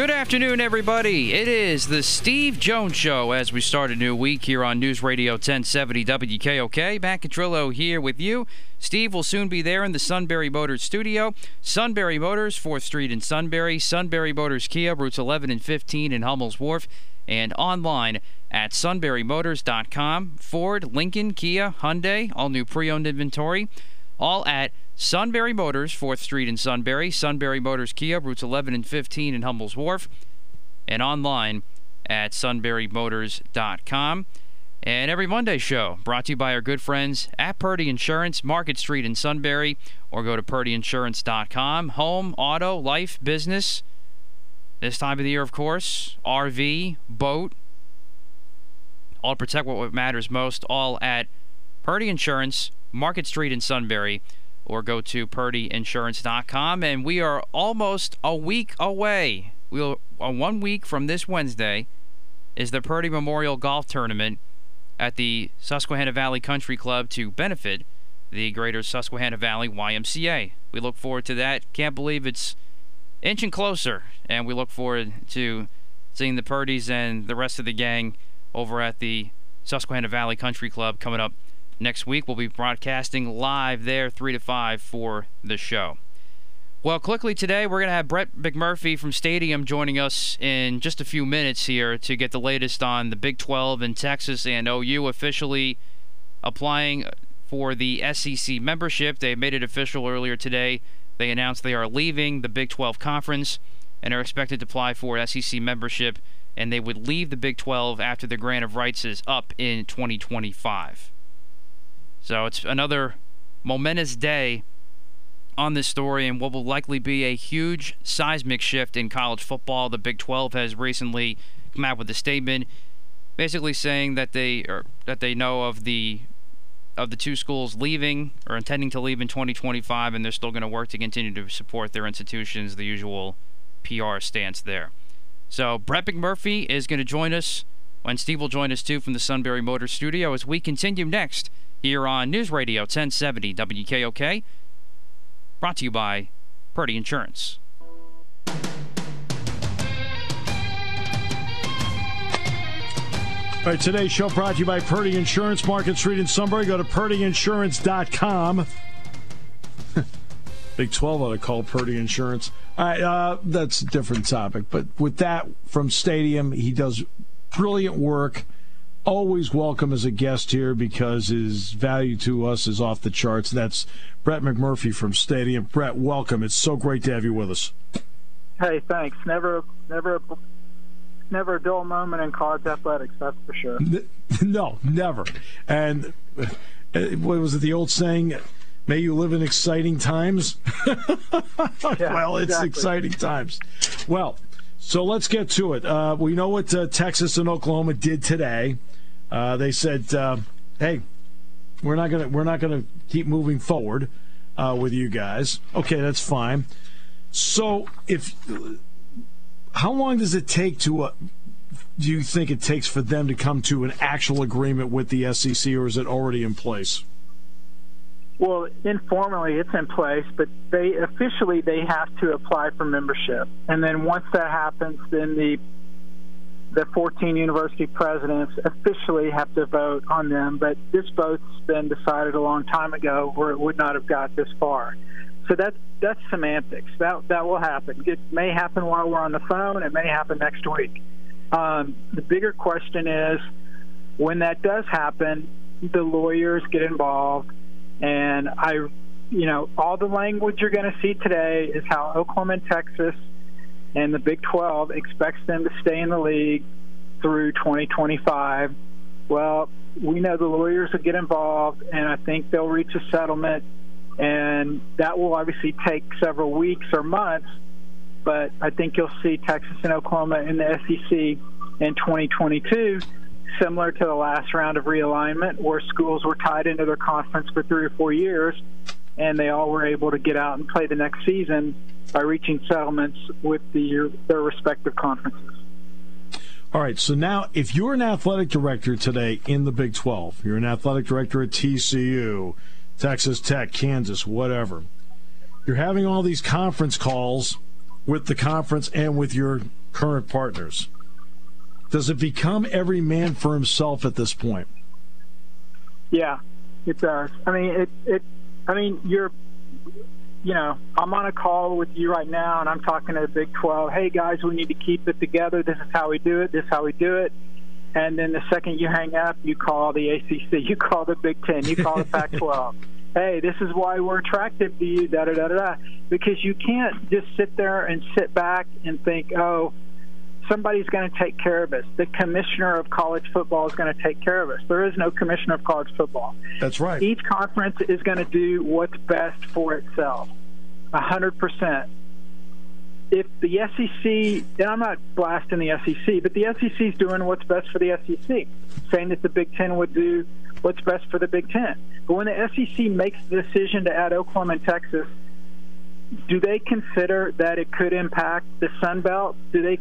Good afternoon, everybody. It is the Steve Jones Show as we start a new week here on News Radio 1070 WKOK. Matt Catrillo here with you. Steve will soon be there in the Sunbury Motors studio. Sunbury Motors, 4th Street in Sunbury. Sunbury Motors Kia, routes 11 and 15 in Hummel's Wharf. And online at sunburymotors.com. Ford, Lincoln, Kia, Hyundai, all new pre owned inventory. All at Sunbury Motors, 4th Street in Sunbury, Sunbury Motors Kia, routes 11 and 15 in Hummel's Wharf, and online at sunburymotors.com. And every Monday show brought to you by our good friends at Purdy Insurance, Market Street in Sunbury, or go to purdyinsurance.com. Home, auto, life, business. This time of the year, of course, RV, boat, all protect what matters most, all at Purdy Insurance, Market Street in Sunbury or go to purdyinsurance.com. And we are almost a week away. We'll uh, one week from this Wednesday is the Purdy Memorial Golf Tournament at the Susquehanna Valley Country Club to benefit the Greater Susquehanna Valley YMCA. We look forward to that. Can't believe it's inching closer, and we look forward to seeing the Purdys and the rest of the gang over at the Susquehanna Valley Country Club coming up next week. We'll be broadcasting live there, 3 to 5 for the show. Well, quickly today, we're going to have Brett McMurphy from Stadium joining us in just a few minutes here to get the latest on the Big 12 in Texas and OU officially applying for the SEC membership. They made it official earlier today. They announced they are leaving the Big 12 conference and are expected to apply for SEC membership, and they would leave the Big 12 after the grant of rights is up in 2025. So it's another momentous day on this story and what will likely be a huge seismic shift in college football. The Big 12 has recently come out with a statement basically saying that they or that they know of the of the two schools leaving or intending to leave in 2025 and they're still going to work to continue to support their institutions, the usual PR stance there. So Brett McMurphy is going to join us when Steve will join us too from the Sunbury Motor Studio as we continue next here on News Radio 1070 WKOK. Brought to you by Purdy Insurance. All right, today's show brought to you by Purdy Insurance, Market Street in Sunbury. Go to purdyinsurance.com. Big 12 ought to call Purdy Insurance. All right, uh, that's a different topic. But with that from Stadium, he does brilliant work always welcome as a guest here because his value to us is off the charts. That's Brett McMurphy from Stadium. Brett, welcome. It's so great to have you with us. Hey, thanks. Never, never, never a dull moment in college athletics. That's for sure. No, never. And uh, what was it? The old saying. May you live in exciting times. Yeah, well, it's exactly. exciting times. Well, so let's get to it. Uh, we know what uh, Texas and Oklahoma did today. Uh, they said, uh, "Hey, we're not gonna we're not gonna keep moving forward uh, with you guys." Okay, that's fine. So, if how long does it take to? Uh, do you think it takes for them to come to an actual agreement with the SEC, or is it already in place? Well, informally, it's in place, but they officially they have to apply for membership, and then once that happens, then the the 14 university presidents officially have to vote on them. But this vote's been decided a long time ago, or it would not have got this far. So that's that's semantics. That that will happen. It may happen while we're on the phone. It may happen next week. Um, the bigger question is when that does happen, the lawyers get involved, and I, you know, all the language you're going to see today is how Oklahoma and Texas and the Big 12 expects them to stay in the league through 2025. Well, we know the lawyers will get involved, and I think they'll reach a settlement, and that will obviously take several weeks or months. But I think you'll see Texas and Oklahoma in the SEC in 2022, similar to the last round of realignment, where schools were tied into their conference for three or four years, and they all were able to get out and play the next season by reaching settlements with the, their respective conferences. All right, so now if you're an athletic director today in the Big 12, you're an athletic director at TCU, Texas Tech, Kansas, whatever, you're having all these conference calls with the conference and with your current partners. Does it become every man for himself at this point? Yeah, it does. I mean, it, it I mean, you're you know, I'm on a call with you right now and I'm talking to the Big 12. Hey, guys, we need to keep it together. This is how we do it. This is how we do it. And then the second you hang up, you call the ACC, you call the Big 10, you call the Pac 12. hey, this is why we're attractive to you, da da da da. Because you can't just sit there and sit back and think, oh, somebody's going to take care of us. The commissioner of college football is going to take care of us. There is no commissioner of college football. That's right. Each conference is going to do what's best for itself, a hundred percent. If the SEC, and I'm not blasting the SEC, but the SEC is doing what's best for the SEC, saying that the Big Ten would do what's best for the Big Ten. But when the SEC makes the decision to add Oklahoma and Texas, do they consider that it could impact the Sun Belt? Do they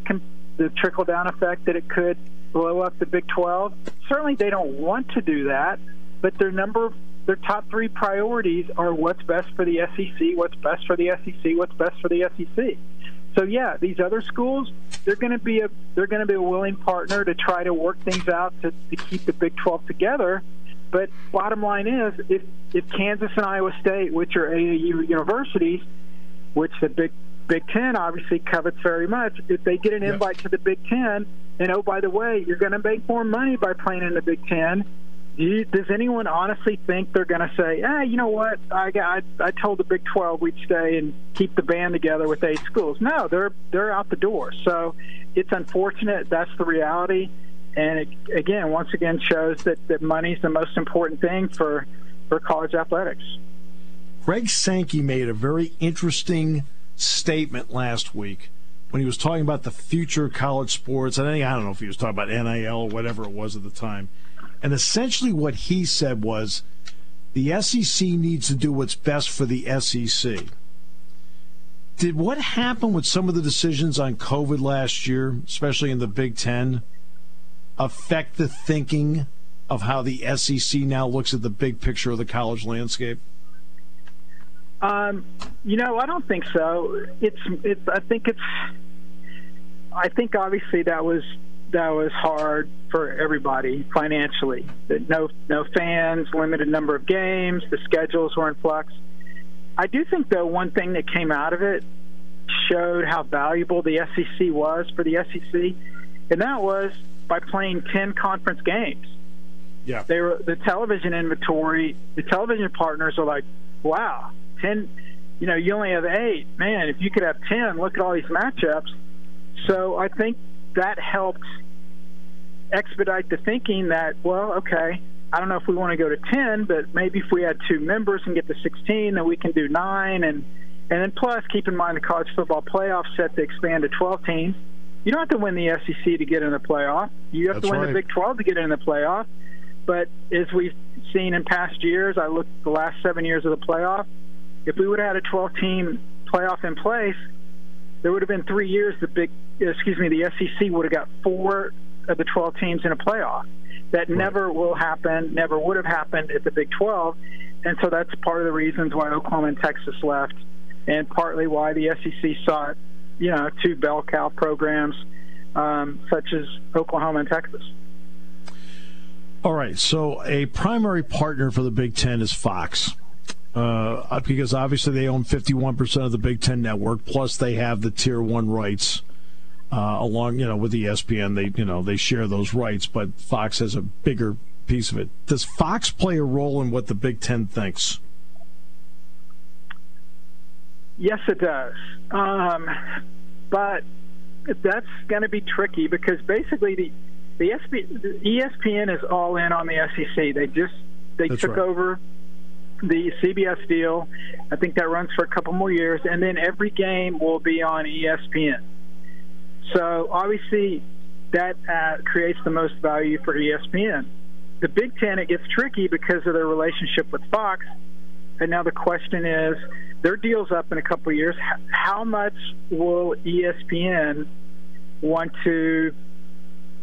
the trickle down effect that it could blow up the Big 12. Certainly, they don't want to do that, but their number, their top three priorities are what's best for the SEC, what's best for the SEC, what's best for the SEC. So yeah, these other schools, they're going to be a they're going to be a willing partner to try to work things out to, to keep the Big 12 together. But bottom line is, if if Kansas and Iowa State, which are AAU universities, which the Big Big Ten obviously covets very much. If they get an invite to the Big Ten, and oh, by the way, you're going to make more money by playing in the Big Ten. You, does anyone honestly think they're going to say, "Ah, you know what? I I, I told the Big 12 we'd stay and keep the band together with eight schools." No, they're they're out the door. So it's unfortunate. That's the reality, and it, again, once again, shows that that money's the most important thing for for college athletics. Greg Sankey made a very interesting statement last week when he was talking about the future of college sports. Think I don't know if he was talking about NIL or whatever it was at the time. And essentially, what he said was the SEC needs to do what's best for the SEC. Did what happened with some of the decisions on COVID last year, especially in the Big Ten, affect the thinking of how the SEC now looks at the big picture of the college landscape? Um, you know, I don't think so. It's, it's. I think it's. I think obviously that was that was hard for everybody financially. No, no fans, limited number of games, the schedules were in flux. I do think though one thing that came out of it showed how valuable the SEC was for the SEC, and that was by playing ten conference games. Yeah, they were the television inventory. The television partners are like, wow, ten. You know, you only have eight. Man, if you could have ten, look at all these matchups. So I think that helped expedite the thinking that well, okay, I don't know if we want to go to ten, but maybe if we had two members and get to sixteen, then we can do nine and. And then plus, keep in mind the college football playoff set to expand to 12 teams. You don't have to win the SEC to get in the playoff. You have That's to win right. the Big 12 to get in the playoff. But as we've seen in past years, I looked at the last seven years of the playoff. If we would have had a 12-team playoff in place, there would have been three years. The big, excuse me, the SEC would have got four of the 12 teams in a playoff. That never will happen. Never would have happened at the Big 12, and so that's part of the reasons why Oklahoma and Texas left, and partly why the SEC sought, you know, two bell cow programs um, such as Oklahoma and Texas. All right. So a primary partner for the Big Ten is Fox. Uh, because obviously they own 51% of the Big Ten network, plus they have the Tier 1 rights. Uh, along, you know, with ESPN, they, you know, they share those rights, but Fox has a bigger piece of it. Does Fox play a role in what the Big Ten thinks? Yes, it does. Um, but that's going to be tricky because basically the the, the ESPN is all in on the SEC. They just they That's took right. over the CBS deal. I think that runs for a couple more years, and then every game will be on ESPN. So obviously, that uh, creates the most value for ESPN. The Big Ten it gets tricky because of their relationship with Fox, and now the question is, their deal's up in a couple of years. How much will ESPN want to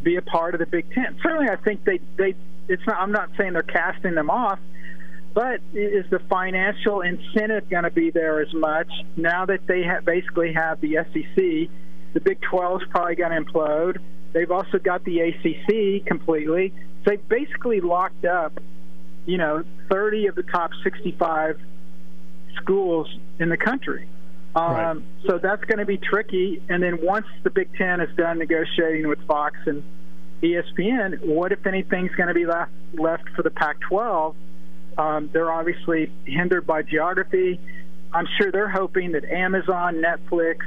be a part of the Big Ten? Certainly, I think they they. It's not. I'm not saying they're casting them off, but is the financial incentive going to be there as much now that they have basically have the SEC? The Big 12 is probably going to implode. They've also got the ACC completely. So they basically locked up, you know, 30 of the top 65 schools in the country. Um, Right. So that's going to be tricky. And then once the Big Ten is done negotiating with Fox and ESPN, what if anything's going to be left left for the Pac-12? Um, they're obviously hindered by geography. I'm sure they're hoping that Amazon, Netflix,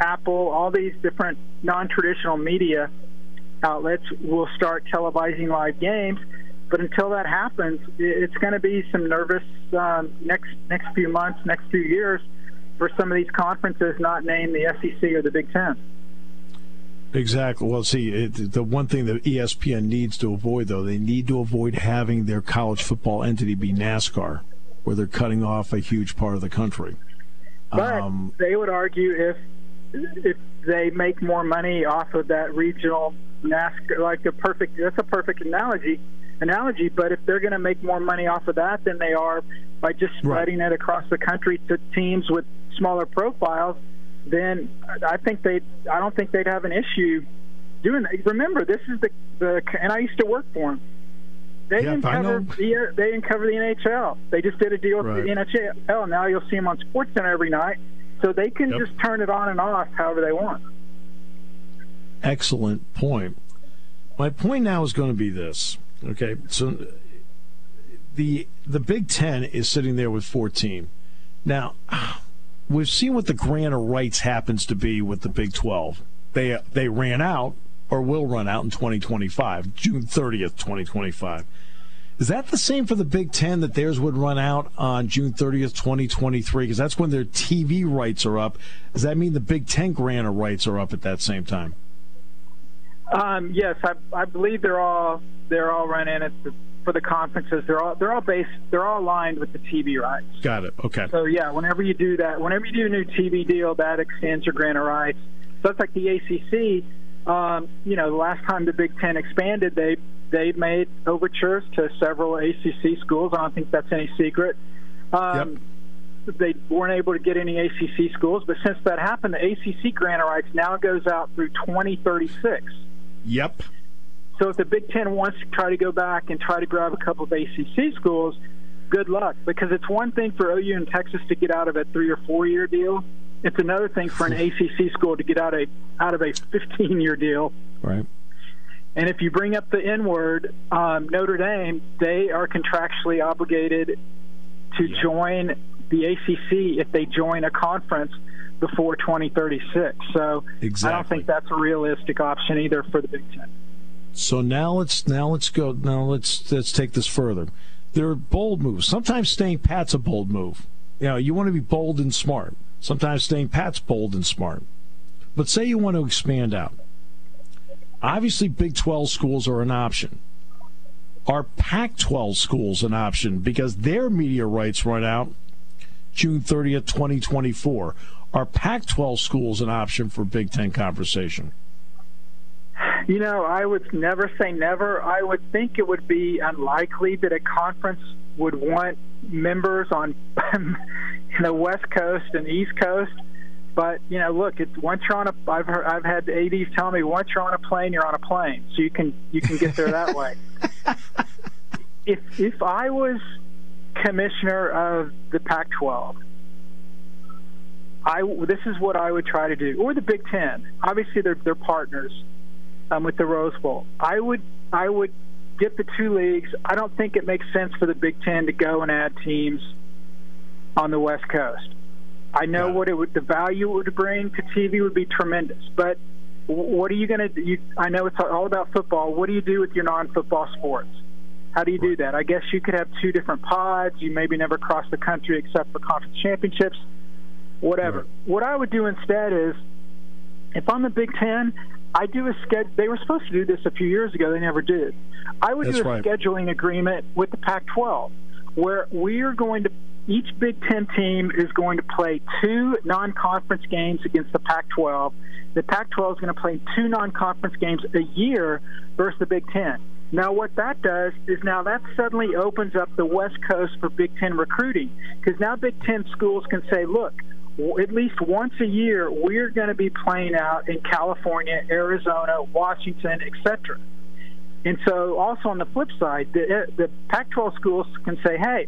Apple, all these different non-traditional media outlets will start televising live games. But until that happens, it's going to be some nervous um, next next few months, next few years for some of these conferences not named the SEC or the Big Ten. Exactly. Well, see, it, the one thing that ESPN needs to avoid, though, they need to avoid having their college football entity be NASCAR, where they're cutting off a huge part of the country. But Um, they would argue if if they make more money off of that regional NASCAR, like a perfect that's a perfect analogy analogy. But if they're going to make more money off of that than they are by just spreading it across the country to teams with smaller profiles, then I think they I don't think they'd have an issue doing that. Remember, this is the the and I used to work for them. They Yeah, didn't cover the they didn't cover the NHL. They just did a deal with the NHL. Now you'll see them on SportsCenter every night, so they can Yep. just turn it on and off however they want. excellent point. My point now is going to be this. Okay, so the the Big Ten is sitting there with 14. Now, we've seen what the grant of rights happens to be with the Big 12. They they ran out or will run out in 2025, June 30th, 2025. Is that the same for the Big Ten that theirs would run out on June 30th, 2023? Because that's when their TV rights are up. Does that mean the Big Ten grant of rights are up at that same time? Um, yes, I, I believe they're all they're all running at the, for the conferences. They're all they're all based they're all aligned with the TV rights. Got it. Okay. So yeah, whenever you do that, whenever you do a new TV deal, that extends your grant of rights. So it's like the ACC. Um, you know, the last time the Big Ten expanded, they they made overtures to several ACC schools. I don't think that's any secret. Um, They weren't able to get any ACC schools, but since that happened, the ACC grant of rights now goes out through 2036. Yep. So if the Big Ten wants to try to go back and try to grab a couple of ACC schools, good luck. Because it's one thing for OU and Texas to get out of a three or four year deal. It's another thing for an ACC school to get out a out of a 15 year deal. Right. And if you bring up the N word, um, Notre Dame, they are contractually obligated to join the ACC if they join a conference before 2036. So I don't think that's a realistic option either for the Big Ten. So now let's now let's go now let's let's take this further. There are bold moves. Sometimes staying pat's a bold move. You know, you want to be bold and smart. Sometimes staying pat's bold and smart. But say you want to expand out. Obviously, Big 12 schools are an option. Are Pac 12 schools an option because their media rights run out June 30th, 2024? Are Pac 12 schools an option for Big Ten conversation? You know, I would never say never. I would think it would be unlikely that a conference would want members on the West Coast and East Coast. But you know, look, it's once you're on a. I've heard, I've had ads tell me once you're on a plane, you're on a plane, so you can you can get there that way. If if I was commissioner of the Pac-12, I this is what I would try to do, or the Big Ten. Obviously, they're they're partners um, with the Rose Bowl. I would I would get the two leagues. I don't think it makes sense for the Big Ten to go and add teams on the West Coast. I know yeah. what it would the value it would bring to TV would be tremendous, but what are you going to do? I know it's all about football. What do you do with your non-football sports? How do you do that? I guess you could have two different pods. You maybe never cross the country except for conference championships, whatever. Right. What I would do instead is, if I'm the Big Ten, I do a schedule. They were supposed to do this a few years ago. They never did. I would That's do a right. scheduling agreement with the Pac-12 where we are going to each Big Ten team is going to play two non-conference games against the Pac-12. The Pac-12 is going to play two non-conference games a year versus the Big Ten. Now, what that does is now that suddenly opens up the West Coast for Big Ten recruiting because now Big Ten schools can say, look, at least once a year, we're going to be playing out in California, Arizona, Washington, etc. And so, also on the flip side, the, eh, the Pac-12 schools can say, "Hey,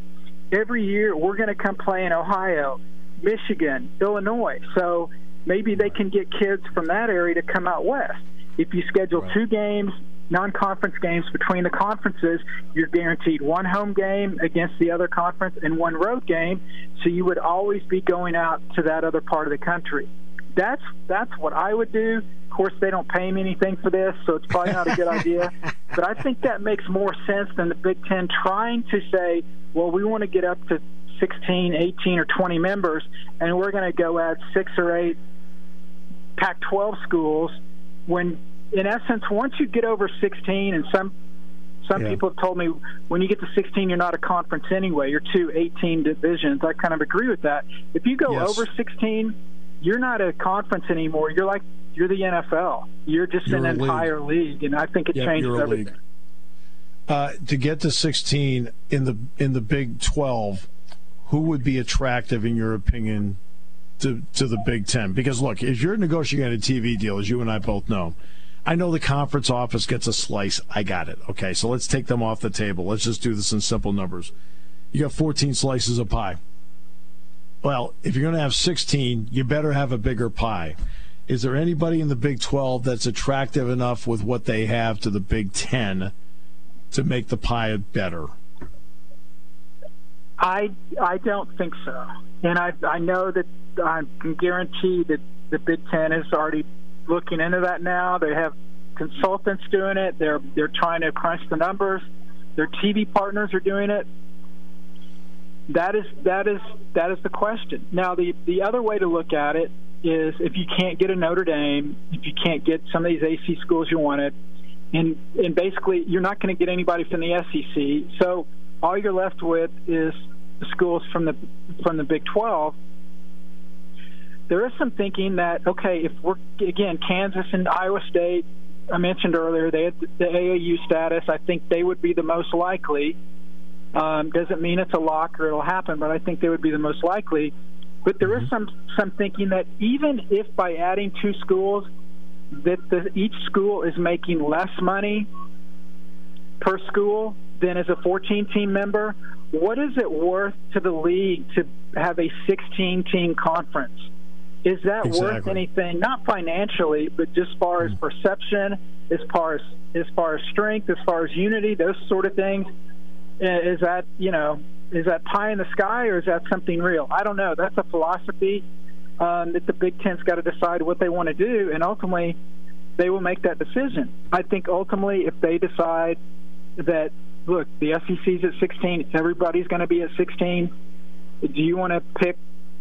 every year we're going to come play in Ohio, Michigan, Illinois." So maybe they can get kids from that area to come out west. If you schedule right. two games, non-conference games between the conferences, you're guaranteed one home game against the other conference and one road game. So you would always be going out to that other part of the country. That's that's what I would do. Of course, they don't pay me anything for this, so it's probably not a good idea. But I think that makes more sense than the Big Ten trying to say, well, we want to get up to 16, 18, or 20 members, and we're going to go add six or eight Pac 12 schools when, in essence, once you get over 16, and some some yeah. people have told me when you get to 16, you're not a conference anyway. You're two 18 divisions. I kind of agree with that. If you go yes. over 16, you're not a conference anymore. You're like you're the NFL. You're just you're an entire league. league. and I think it yep, changes everything. Uh, to get to 16 in the in the Big 12, who would be attractive in your opinion to to the Big 10? Because look, if you're negotiating a TV deal, as you and I both know, I know the conference office gets a slice. I got it. Okay, so let's take them off the table. Let's just do this in simple numbers. You got 14 slices of pie. Well, if you're going to have 16, you better have a bigger pie. Is there anybody in the Big 12 that's attractive enough with what they have to the Big 10 to make the pie better? I I don't think so, and I I know that I can guarantee that the Big Ten is already looking into that now. They have consultants doing it. They're they're trying to crunch the numbers. Their TV partners are doing it. That is that is that is the question. Now the the other way to look at it is if you can't get a Notre Dame, if you can't get some of these AC schools you wanted, and and basically you're not going to get anybody from the SEC. So all you're left with is schools from the from the Big 12. There is some thinking that okay, if we're again Kansas and Iowa State, I mentioned earlier they had the AAU status. I think they would be the most likely. Um, doesn't mean it's a lock or it'll happen, but I think they would be the most likely. But there mm-hmm. is some some thinking that even if by adding two schools, that the, each school is making less money per school than as a 14 team member, what is it worth to the league to have a 16 team conference? Is that exactly. worth anything? Not financially, but just as far as mm. perception, as far as as far as strength, as far as unity, those sort of things. Is that you know is that pie in the sky or is that something real? I don't know. That's a philosophy um, that the Big Ten's got to decide what they want to do, and ultimately they will make that decision. I think ultimately if they decide that look, the SEC's at 16, everybody's going to be at 16. Do you want to pick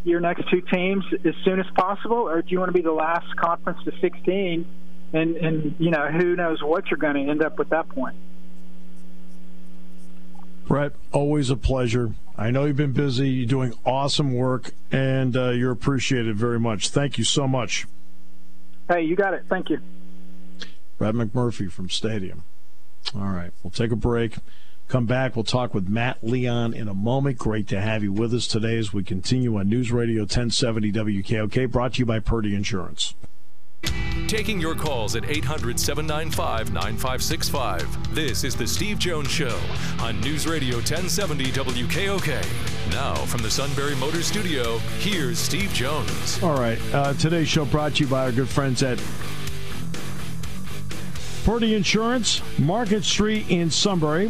your next two teams as soon as possible, or do you want to be the last conference to 16? And and you know who knows what you're going to end up with that point. Brett, always a pleasure. I know you've been busy. You're doing awesome work, and uh, you're appreciated very much. Thank you so much. Hey, you got it. Thank you. Brett McMurphy from Stadium. All right, we'll take a break. Come back. We'll talk with Matt Leon in a moment. Great to have you with us today as we continue on News Radio 1070 WKOK, brought to you by Purdy Insurance. taking your calls at 800 795 9565. This is The Steve Jones Show on News Radio 1070 WKOK. Now, from the Sunbury Motor Studio, here's Steve Jones. All right. Uh, today's show brought to you by our good friends at Purdy Insurance, Market Street in Sunbury.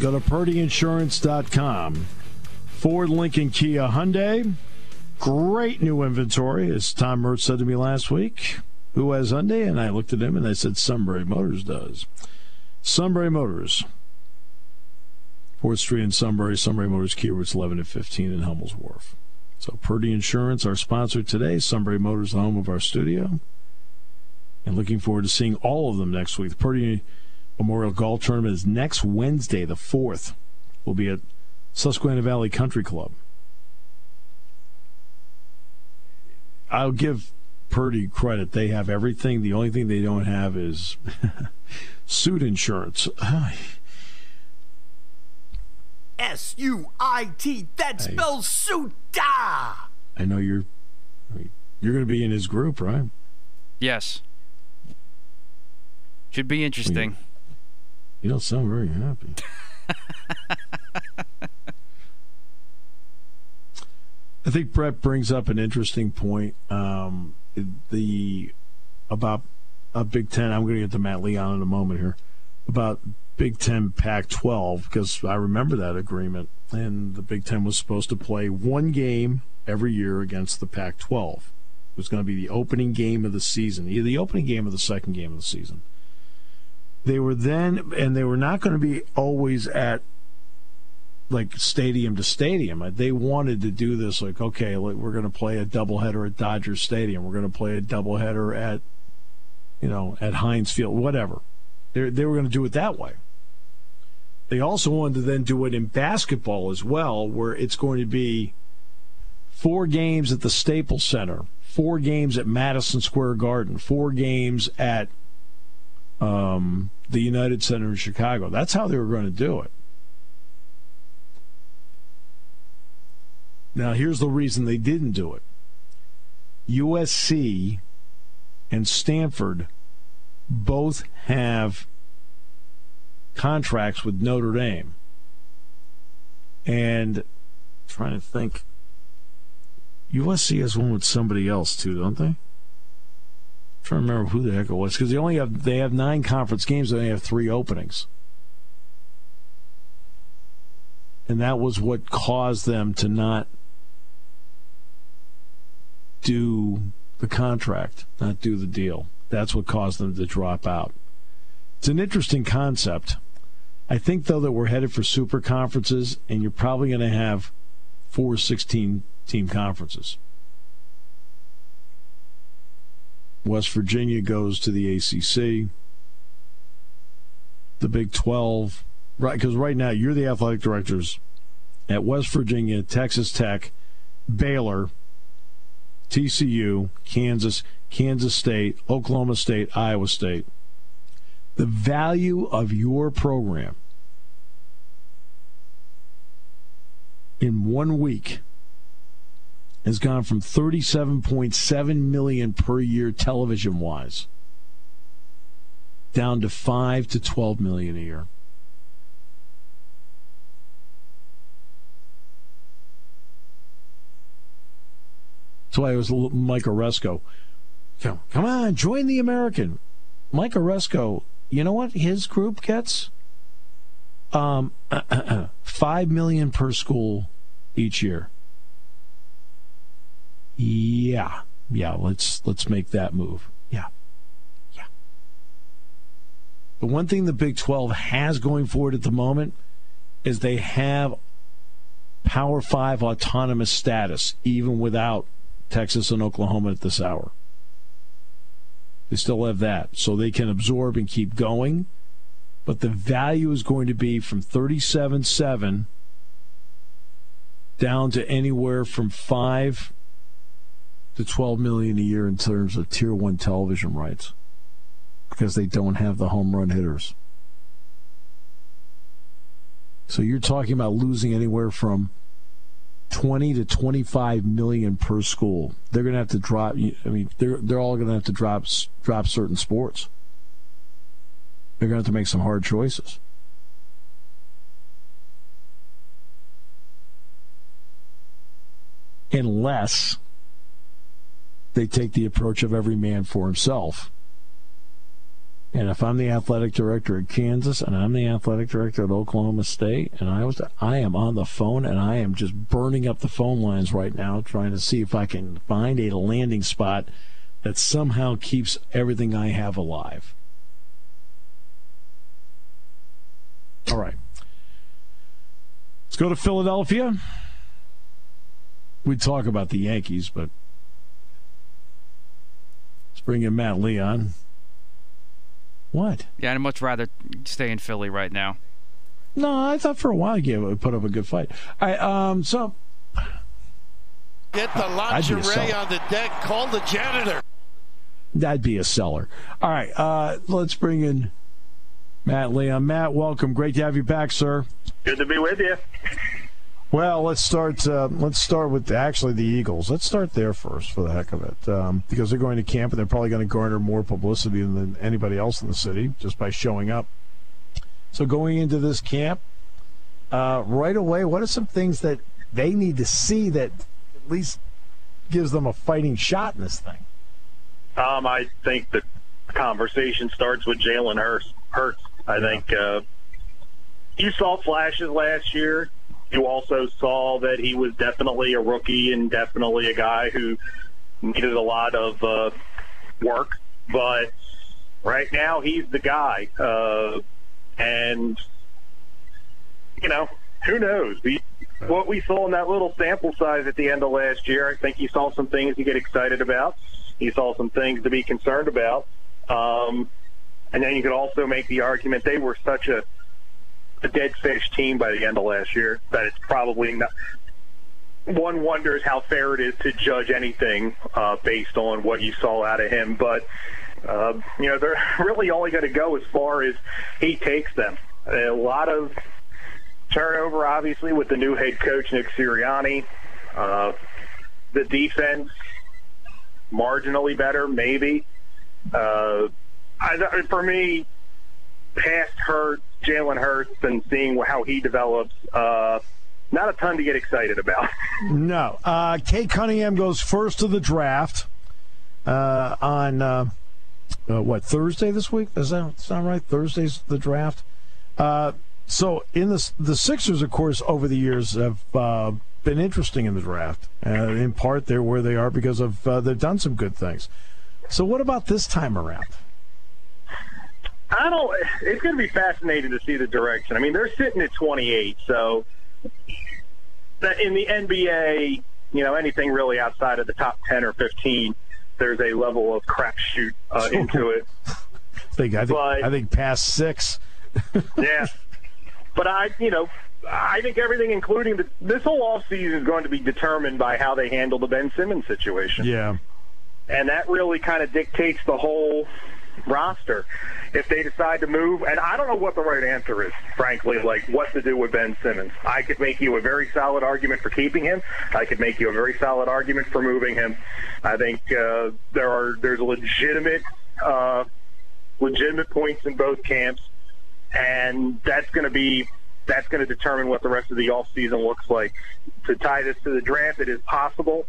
Go to purdyinsurance.com. Ford, Lincoln, Kia, Hyundai. Great new inventory, as Tom Mertz said to me last week. Who has Hyundai? And I looked at him and I said, Sunbury Motors does. Sunbury Motors. 4th Street in Sunbury, Sunbury Motors, Kia Routes 11 and 15 in Hummel's Wharf. So Purdy Insurance, our sponsor today. Sunbury Motors, the home of our studio. And looking forward to seeing all of them next week. Purdy Memorial Golf Tournament is next Wednesday, the 4th. We'll be at Susquehanna Valley Country Club. I'll give Purdy credit. They have everything. The only thing they don't have is suit insurance. S U I T. That spells suita. I know you're you're going to be in his group, right? Yes. Should be interesting. You don't sound very happy. I think Brett brings up an interesting point. Um, the about a Big Ten. I'm going to get to Matt Leon in a moment here about Big Ten Pac-12 because I remember that agreement, and the Big Ten was supposed to play one game every year against the Pac-12. It was going to be the opening game of the season, either the opening game or the second game of the season. They were then, and they were not going to be always at like stadium to stadium. Uh, they wanted to do this like, okay, we're going to play a doubleheader at Dodger Stadium. We're going to play a doubleheader at, you know, at Heinz Field, whatever. They they were going to do it that way. They also wanted to then do it in basketball as well, where it's going to be four games at the Staples Center, four games at Madison Square Garden, four games at um, the United Center in Chicago. That's how they were going to do it. Now, here's the reason they didn't do it USC and Stanford both have contracts with Notre Dame. And I'm trying to think, USC has one with somebody else too, don't they? Trying to remember who the heck it was because they only have they have nine conference games. and They have three openings, and that was what caused them to not do the contract, not do the deal. That's what caused them to drop out. It's an interesting concept. I think, though, that we're headed for super conferences, and you're probably going to have four 16 team conferences. West Virginia goes to the ACC. The Big 12, right? Because right now you're the athletic directors at West Virginia, Texas Tech, Baylor, TCU, Kansas, Kansas State, Oklahoma State, Iowa State. The value of your program in one week has gone from 37.7 million per year television wise down to 5 to 12 million a year. That's why it was Mike Aresco. Come, on, join the American. Mike Aresco, you know what his group gets? Um, five million per school each year. Yeah, yeah. Let's let's make that move. Yeah, yeah. The one thing the Big Twelve has going for it at the moment is they have Power Five autonomous status, even without Texas and Oklahoma at this hour. They still have that. So they can absorb and keep going. But the value is going to be from 37 7 down to anywhere from 5 to 12 million a year in terms of tier 1 television rights because they don't have the home run hitters. So you're talking about losing anywhere from 20 to 25 million per school. They're going to have to drop. I mean, they're they're all going to have to drop drop certain sports. They're going to have to make some hard choices. Unless they take the approach of every man for himself and if I'm the athletic director at Kansas and I'm the athletic director at Oklahoma State and I was I am on the phone and I am just burning up the phone lines right now trying to see if I can find a landing spot that somehow keeps everything I have alive. All right. Let's go to Philadelphia. We talk about the Yankees, but bring in Matt Leon. What? Yeah, I'd much rather stay in Philly right now. No, I thought for a while you would put up a good fight. All right, um, so get the lingerie on the deck. Call the janitor. That'd be a seller. All right, uh, let's bring in Matt Leon. Matt, welcome. Great to have you back, sir. Good to be with you. Well, let's start. Uh, let's start with actually the Eagles. Let's start there first, for the heck of it, um, because they're going to camp and they're probably going to garner more publicity than anybody else in the city just by showing up. So, going into this camp, uh, right away, what are some things that they need to see that at least gives them a fighting shot in this thing? Um, I think the conversation starts with Jalen Hurts. Hurts. I think uh, you saw flashes last year you also saw that he was definitely a rookie and definitely a guy who needed a lot of uh, work. But right now, he's the guy. Uh, and, you know, who knows? What we saw in that little sample size at the end of last year, I think he saw some things to get excited about. He saw some things to be concerned about. Um, and then you could also make the argument they were such a a dead fish team by the end of last year. That it's probably not. One wonders how fair it is to judge anything uh, based on what you saw out of him, but uh, you know they're really only going to go as far as he takes them. A lot of turnover, obviously, with the new head coach Nick Sirianni. Uh, the defense marginally better, maybe. Uh, I, for me, past hurt Jalen Hurts and seeing how he develops, uh, not a ton to get excited about. no. Uh, Cunningham goes first to the draft uh, on, uh, uh, what, Thursday this week? Does that sound right? Thursday's the draft. Uh, so in the, the Sixers, of course, over the years have uh, been interesting in the draft. in part, they're where they are because of they've done some good things. So what about this time around? I don't. It's going to be fascinating to see the direction. I mean, they're sitting at 28, so in the NBA, you know, anything really outside of the top 10 or 15, there's a level of crapshoot uh, into it. I think, I think, but, I think past six. yeah, but I, you know, I think everything, including the, this whole off season, is going to be determined by how they handle the Ben Simmons situation. Yeah, and that really kind of dictates the whole roster if they decide to move. And I don't know what the right answer is, frankly, like what to do with Ben Simmons. I could make you a very solid argument for keeping him. I could make you a very solid argument for moving him. I think uh, there are there's legitimate uh, legitimate points in both camps, and that's going to be that's going to determine what the rest of the off season looks like. To tie this to the draft, it is possible.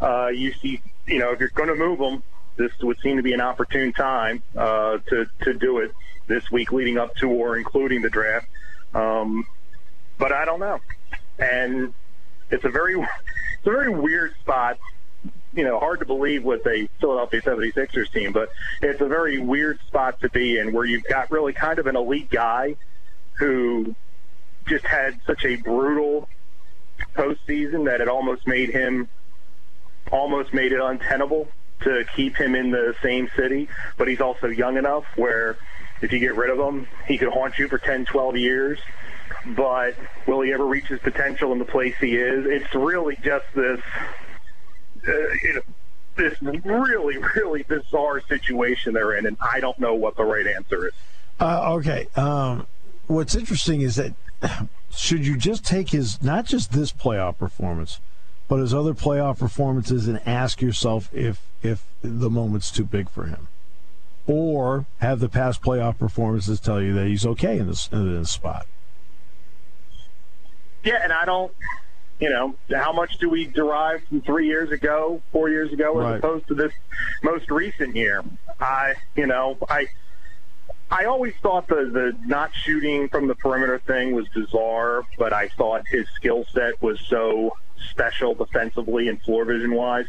Uh, you see, you know, if you're going to move them, this would seem to be an opportune time uh, to to do it this week leading up to or including the draft. Um, but I don't know, and it's a very it's a very weird spot. You know, hard to believe with a Philadelphia 76ers team, but it's a very weird spot to be in where you've got really kind of an elite guy who just had such a brutal postseason that it almost made him almost made it untenable to keep him in the same city, but he's also young enough where if you get rid of him, he could haunt you for 10, 12 years. But will he ever reach his potential in the place he is? It's really just this, uh, you know, this really, really bizarre situation they're in, and I don't know what the right answer is. Uh, okay. Um, what's interesting is that should you just take his not just this playoff performance, but his other playoff performances and ask yourself if if the moment's too big for him, or have the past playoff performances tell you that he's okay in this in this spot? Yeah, and I don't. You know, how much do we derive from three years ago, four years ago, as Right. opposed to this most recent year? I, you know, I. I always thought the the not shooting from the perimeter thing was bizarre, but I thought his skill set was so special defensively and floor vision wise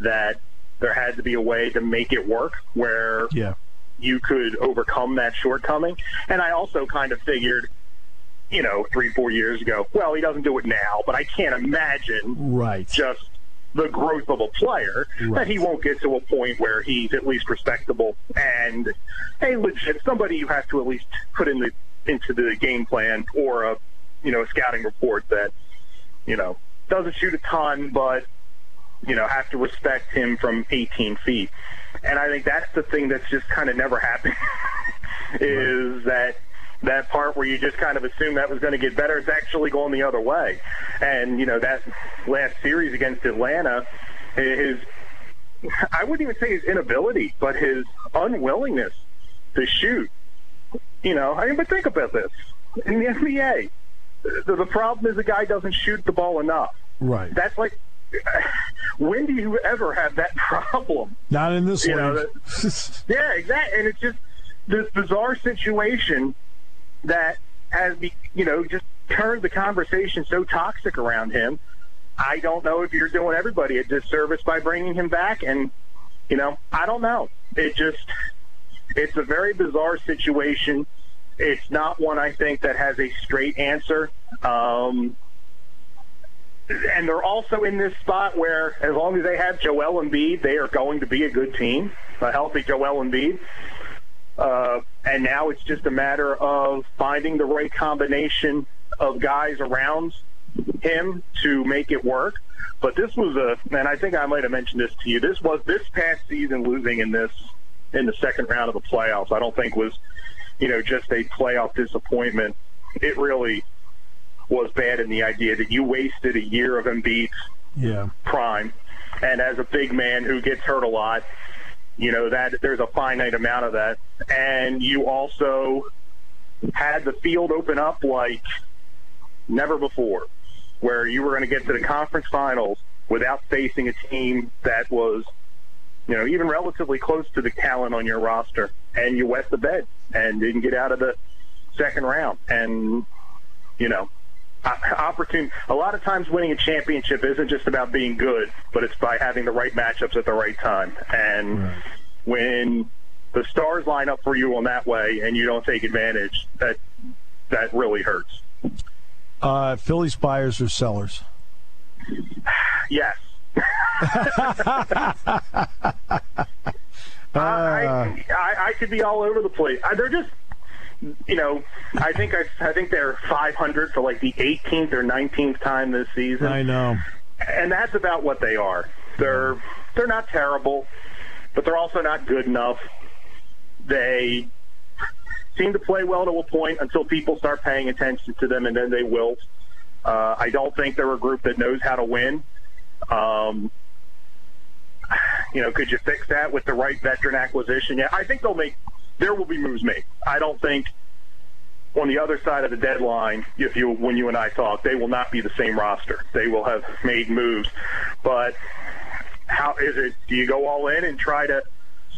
that there had to be a way to make it work where Yeah. you could overcome that shortcoming. And I also kind of figured, you know, three, four years ago, well, he doesn't do it now, but I can't imagine Right. just the growth of a player Right. that he won't get to a point where he's at least respectable and a legit somebody you have to at least put in the into the game plan or a you know a scouting report that you know doesn't shoot a ton but you know have to respect him from 18 feet and I think that's the thing that's just kind of never happened is that that part where you just kind of assume that was going to get better, it's actually going the other way. And, you know, that last series against Atlanta, his, I wouldn't even say his inability, but his unwillingness to shoot. You know, I mean, but think about this. In the NBA, the, the problem is the guy doesn't shoot the ball enough. Right. That's like, when do you ever have that problem? Not in this You know, league. Yeah, exactly. And it's just this bizarre situation that has, be, you know, just turned the conversation so toxic around him. I don't know if you're doing everybody a disservice by bringing him back. And, you know, I don't know. It just, it's a very bizarre situation. It's not one I think that has a straight answer. Um, and they're also in this spot where, as long as they have Joel Embiid, they are going to be a good team, a healthy Joel Embiid. Uh, and now it's just a matter of finding the right combination of guys around him to make it work. But this was a, and I think I might have mentioned this to you. This was this past season losing in this in the second round of the playoffs. I don't think was, you know, just a playoff disappointment. It really was bad in the idea that you wasted a year of Embiid's yeah. prime, and as a big man who gets hurt a lot, you know that there's a finite amount of that, and you also had the field open up like never before, where you were going to get to the conference finals without facing a team that was, you know, even relatively close to the talent on your roster, and you wet the bed and didn't get out of the second round, and you know, opportune. A lot of times, winning a championship isn't just about being good, but it's by having the right matchups at the right time. And Right. when the stars line up for you on that way, and you don't take advantage, that that really hurts. Uh, Phillies buyers or sellers? Yes. Uh, I, I I could be all over the place. I, they're just, you know, I think I, I think they're 500 for like the 18th or 19th time this season. I know. and that's about what they are. They're they're not terrible, but they're also not good enough. They seem to play well to a point until people start paying attention to them, and then they wilt. Uh, I don't think they're a group that knows how to win. Um, you know, could you fix that with the right veteran acquisition? Yeah, I think they'll make. There will be moves made. I don't think on the other side of the deadline, if you when you and I talk, they will not be the same roster. They will have made moves, but how is it? Do you go all in and try to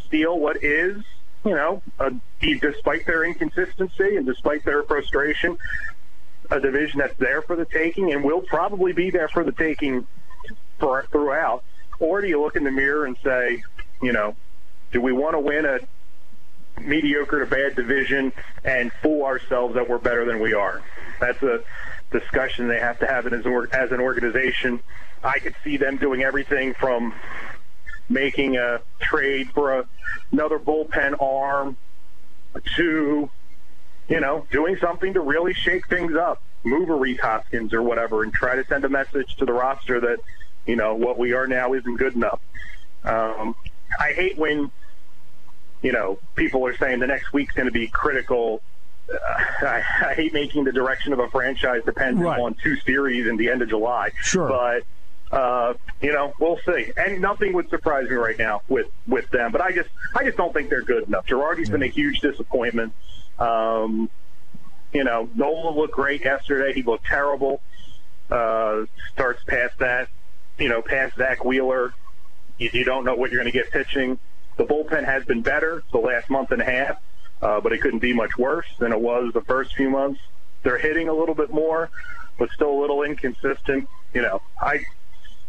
steal what is, you know, a, despite their inconsistency and despite their frustration, a division that's there for the taking and will probably be there for the taking for, throughout? Or do you look in the mirror and say, you know, do we want to win a mediocre to bad division and fool ourselves that we're better than we are? That's a discussion they have to have as, or, as an organization. I could see them doing everything from making a trade for a, another bullpen arm to, you know, doing something to really shake things up. Move a Rhys Hoskins or whatever and try to send a message to the roster that, you know, what we are now isn't good enough. Um, I hate when, you know, people are saying the next week's going to be critical I, I hate making the direction of a franchise dependent Right. on two series in the end of July. Sure. But uh, you know, we'll see. And nothing would surprise me right now with with them. But I just I just don't think they're good enough. Girardi's been a huge disappointment. Um, you know, Nola looked great yesterday. He looked terrible. Uh, starts past that, you know, past Zack Wheeler. You, you don't know what you're going to get pitching. The bullpen has been better the last month and a half, uh, but it couldn't be much worse than it was the first few months. They're hitting a little bit more, but still a little inconsistent. You know, I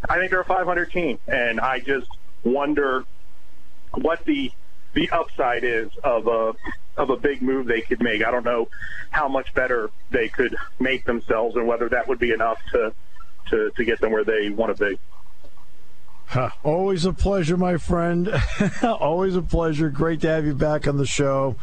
I think they're a 500 team, and I just wonder what the the upside is of a of a big move they could make. I don't know how much better they could make themselves, and whether that would be enough to to, to get them where they want to be. Always a pleasure, my friend. Always a pleasure. Great to have you back on the show.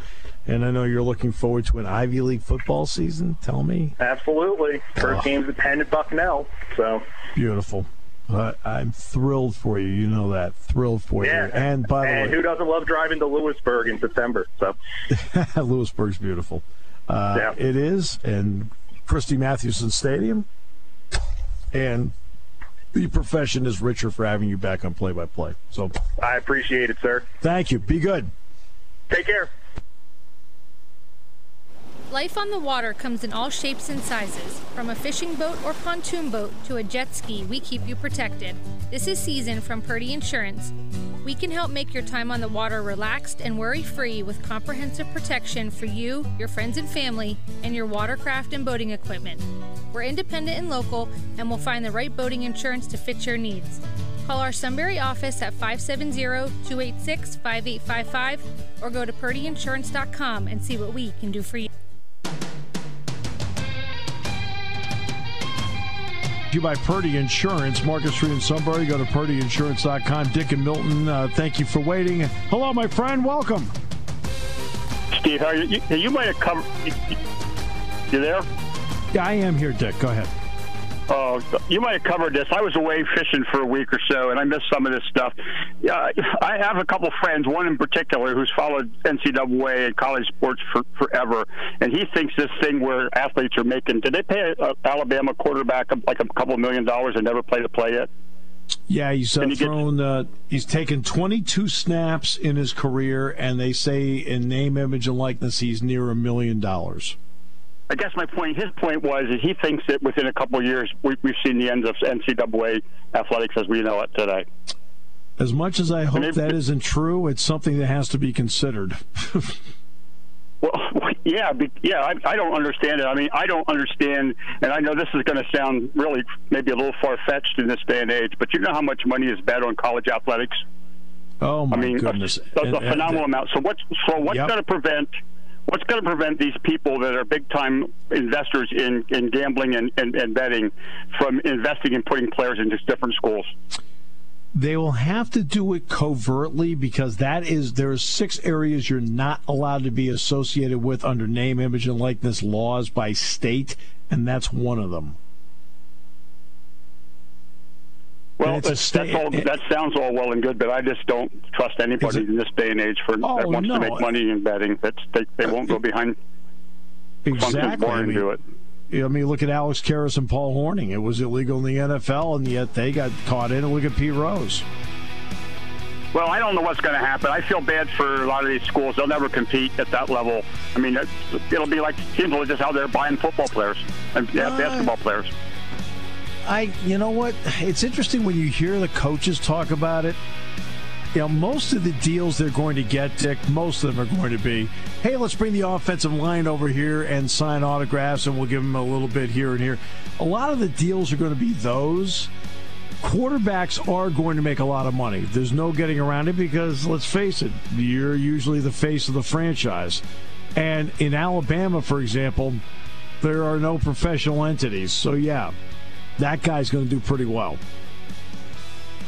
And I know you're looking forward to an Ivy League football season. Tell me. Absolutely, first game's at Penn at Bucknell, so Beautiful. Uh, I'm thrilled for you. You know that. Thrilled for yeah. you. And by the and way, who doesn't love driving to Lewisburg in September? So Lewisburg's beautiful. Uh, Yeah. It is, and Christy Mathewson Stadium, and the profession is richer for having you back on play by play. So I appreciate it, sir. thank you. Be good. Take care. Life on the water comes in all shapes and sizes. From a fishing boat or pontoon boat to a jet ski, we keep you protected. This is Season from Purdy Insurance. We can help make your time on the water relaxed and worry free with comprehensive protection for you, your friends and family, and your watercraft and boating equipment. We're independent and local, and we'll find the right boating insurance to fit your needs. Call our Sunbury office at 570-286-5855 or go to purdyinsurance.com and see what we can do for you. You by Purdy Insurance, Market Street in Sunbury. Go to purdyinsurance.com. Dick and Milton, uh, thank you for waiting. Hello, my friend. Welcome. Steve, how are you? You, you might have. You, you there? Yeah, I am here, Dick. Go ahead. Oh, you might have covered this. I was away fishing for a week or so, and I missed some of this stuff. Yeah, I have a couple friends, one in particular who's followed NCAA and college sports for forever, and he thinks this thing where athletes are making. Did they pay a, a Alabama quarterback like a couple million dollars and never played a play yet? Yeah, he's uh, thrown. Uh, he's taken 22 snaps in his career, and they say in name, image, and likeness, he's near a million dollars. I guess my point, his point was, is he thinks that within a couple of years we, we've seen the end of NCAA athletics as we know it today. As much as I hope it- that isn't true, it's something that has to be considered. Well, yeah, yeah. I, I don't understand it. I mean, I don't understand, and I know this is going to sound really maybe a little far fetched in this day and age, but you know how much money is bet on college athletics? oh my I mean, goodness! a, a, And- and- phenomenal amount. So what's so what's Yep. going to prevent? What's going to prevent these people that are big time investors in, in gambling and, and, and betting from investing and putting players into different schools? They will have to do it covertly because that is there are six areas you're not allowed to be associated with under name, image, and likeness laws by state, and that's one of them. It's a that's, sta- that's all, that sounds all well and good, but I just don't trust anybody it- in this day and age for Oh, that wants no. to make money in betting. That's they, they won't go behind Exactly. I mean, do it. I mean, look at Alex Karras and Paul Hornung. It was illegal in the NFL, and yet they got caught in it. Look at Pete Rose. Well, I don't know what's going to happen. I feel bad for a lot of these schools. They'll never compete at that level. I mean, it'll be like teams will just out there buying football players and yeah, Uh, basketball players. I, you know what? It's interesting when you hear the coaches talk about it. You know, most of the deals they're going to get, Dick, most of them are going to be, hey, let's bring the offensive line over here and sign autographs, and we'll give them a little bit here and here. A lot of the deals are going to be those. Quarterbacks are going to make a lot of money. There's no getting around it because, let's face it, you're usually the face of the franchise. And in Alabama, for example, there are no professional entities. So, yeah, that guy's going to do pretty well.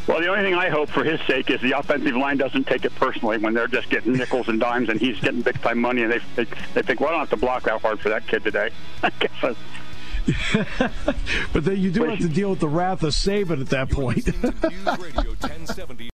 Well, the only thing I hope for his sake is the offensive line doesn't take it personally when they're just getting nickels and dimes and he's getting big time money and they they, they think, well, I don't have to block that hard for that kid today. I guess that's- But then you do have to deal with the wrath of Saban at that point.